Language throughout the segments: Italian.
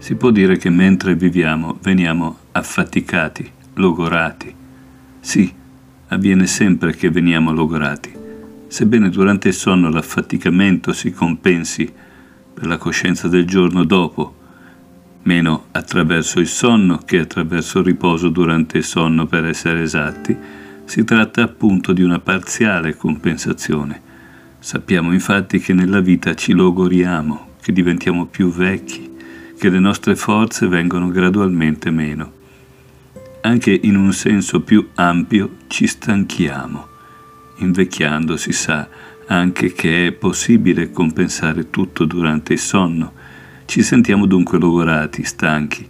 Si può dire che mentre viviamo veniamo affaticati, logorati. Sì, avviene sempre che veniamo logorati, sebbene durante il sonno l'affaticamento si compensi per la coscienza del giorno dopo, meno attraverso il sonno che attraverso il riposo durante il sonno per essere esatti, si tratta appunto di una parziale compensazione. Sappiamo infatti che nella vita ci logoriamo, che diventiamo più vecchi, che le nostre forze vengono gradualmente meno. Anche in un senso più ampio ci stanchiamo. Invecchiando si sa anche che è possibile compensare tutto durante il sonno. Ci sentiamo dunque logorati, stanchi.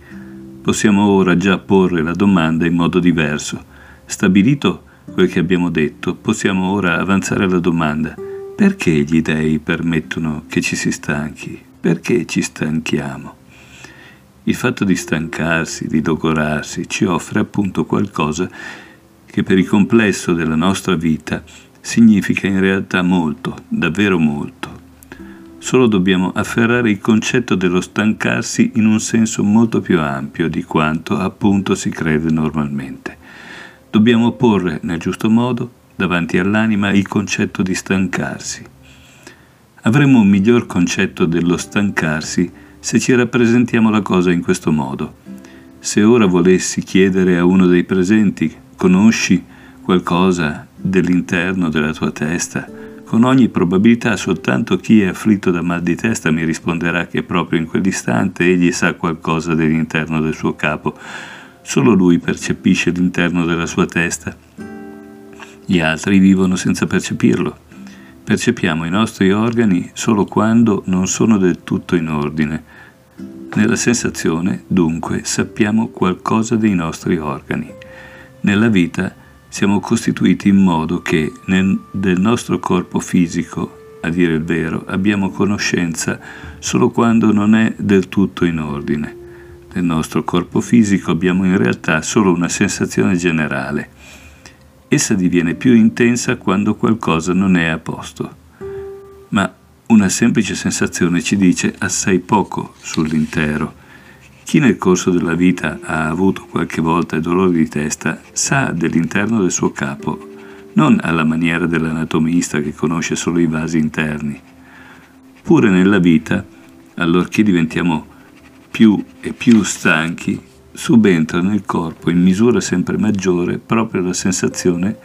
Possiamo ora già porre la domanda in modo diverso. Stabilito quel che abbiamo detto, possiamo ora avanzare la domanda perché gli dèi permettono che ci si stanchi? Perché ci stanchiamo? Il fatto di stancarsi, di logorarsi, ci offre appunto qualcosa che per il complesso della nostra vita significa in realtà molto, davvero molto. Solo dobbiamo afferrare il concetto dello stancarsi in un senso molto più ampio di quanto appunto si crede normalmente. Dobbiamo porre nel giusto modo davanti all'anima il concetto di stancarsi. Avremo un miglior concetto dello stancarsi se ci rappresentiamo la cosa in questo modo. Se ora volessi chiedere a uno dei presenti, conosci qualcosa dell'interno della tua testa, con ogni probabilità soltanto chi è afflitto da mal di testa mi risponderà che proprio in quell'istante egli sa qualcosa dell'interno del suo capo. Solo lui percepisce l'interno della sua testa. Gli altri vivono senza percepirlo. Percepiamo i nostri organi solo quando non sono del tutto in ordine. Nella sensazione, dunque, sappiamo qualcosa dei nostri organi. Nella vita siamo costituiti in modo che nel, del nostro corpo fisico, a dire il vero, abbiamo conoscenza solo quando non è del tutto in ordine. Nel nostro corpo fisico abbiamo in realtà solo una sensazione generale Essa diviene più intensa quando qualcosa non è a posto. Ma una semplice sensazione ci dice assai poco sull'intero. Chi nel corso della vita ha avuto qualche volta dolore di testa sa dell'interno del suo capo, non alla maniera dell'anatomista che conosce solo i vasi interni. Pure nella vita, allorché diventiamo più e più stanchi, subentra nel corpo in misura sempre maggiore proprio la sensazione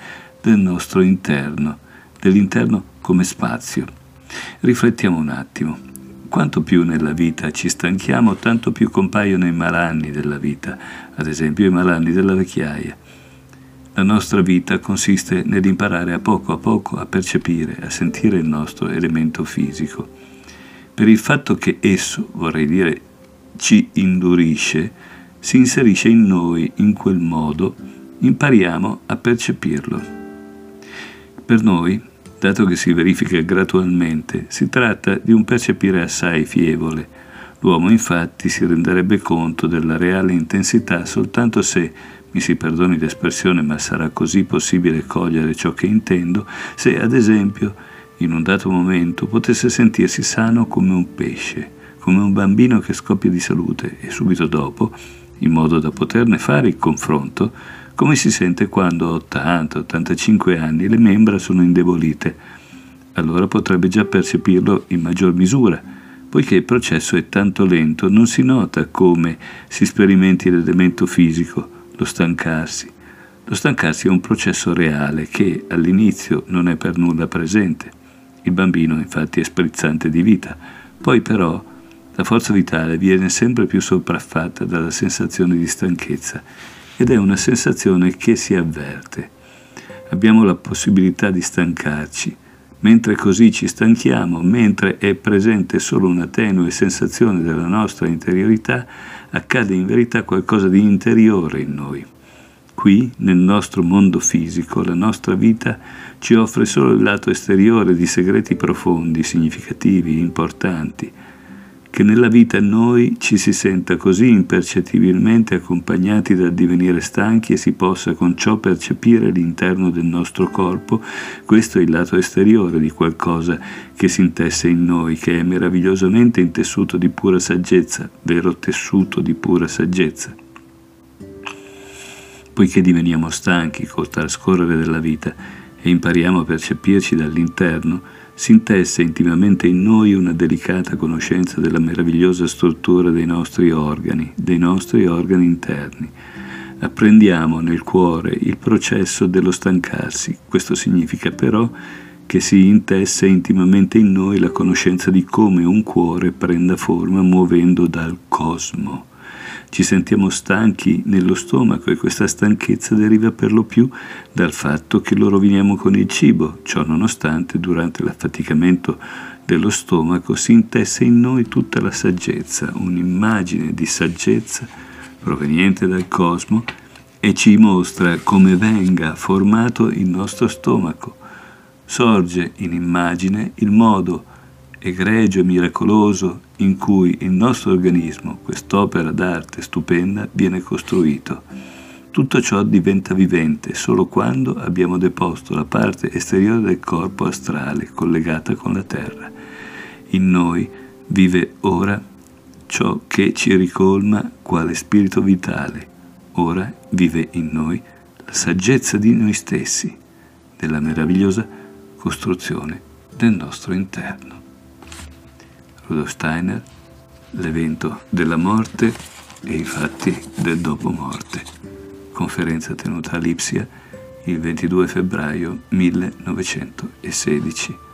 del nostro interno, dell'interno come spazio. Riflettiamo un attimo. Quanto più nella vita ci stanchiamo, tanto più compaiono i malanni della vita, ad esempio i malanni della vecchiaia. La nostra vita consiste nell'imparare a poco a poco a percepire, a sentire il nostro elemento fisico. Per il fatto che esso, vorrei dire, ci indurisce, si inserisce in noi in quel modo, impariamo a percepirlo. Per noi, dato che si verifica gradualmente, si tratta di un percepire assai fievole. L'uomo infatti si renderebbe conto della reale intensità soltanto se, mi si perdoni l'espressione, ma sarà così possibile cogliere ciò che intendo, se ad esempio in un dato momento potesse sentirsi sano come un pesce, come un bambino che scoppia di salute e subito dopo in modo da poterne fare il confronto, come si sente quando a 80-85 anni le membra sono indebolite. Allora potrebbe già percepirlo in maggior misura, poiché il processo è tanto lento, non si nota come si sperimenti l'elemento fisico, lo stancarsi. Lo stancarsi è un processo reale che all'inizio non è per nulla presente. Il bambino infatti è sprizzante di vita, poi però la forza vitale viene sempre più sopraffatta dalla sensazione di stanchezza ed è una sensazione che si avverte. Abbiamo la possibilità di stancarci, mentre così ci stanchiamo, mentre è presente solo una tenue sensazione della nostra interiorità, accade in verità qualcosa di interiore in noi. Qui, nel nostro mondo fisico, la nostra vita ci offre solo il lato esteriore di segreti profondi, significativi, importanti, che nella vita noi ci si senta così impercettibilmente accompagnati dal divenire stanchi e si possa con ciò percepire l'interno del nostro corpo, questo è il lato esteriore di qualcosa che si intesse in noi, che è meravigliosamente intessuto di pura saggezza, vero tessuto di pura saggezza. Poiché diveniamo stanchi col trascorrere della vita e impariamo a percepirci dall'interno, si intesse intimamente in noi una delicata conoscenza della meravigliosa struttura dei nostri organi, dei nostri organi interni. Apprendiamo nel cuore il processo dello stancarsi. Questo significa però che si intesse intimamente in noi la conoscenza di come un cuore prenda forma muovendo dal cosmo. Ci sentiamo stanchi nello stomaco e questa stanchezza deriva per lo più dal fatto che lo roviniamo con il cibo. Ciò nonostante, durante l'affaticamento dello stomaco si intesse in noi tutta la saggezza, un'immagine di saggezza proveniente dal cosmo e ci mostra come venga formato il nostro stomaco. Sorge in immagine il modo egregio e miracoloso in cui il nostro organismo, quest'opera d'arte stupenda, viene costruito. Tutto ciò diventa vivente solo quando abbiamo deposto la parte esteriore del corpo astrale collegata con la terra. In noi vive ora ciò che ci ricolma quale spirito vitale. Ora vive in noi la saggezza di noi stessi, della meravigliosa costruzione del nostro interno. Rudolf Steiner, l'evento della morte e i fatti del dopo morte. Conferenza tenuta a Lipsia il 22 febbraio 1916.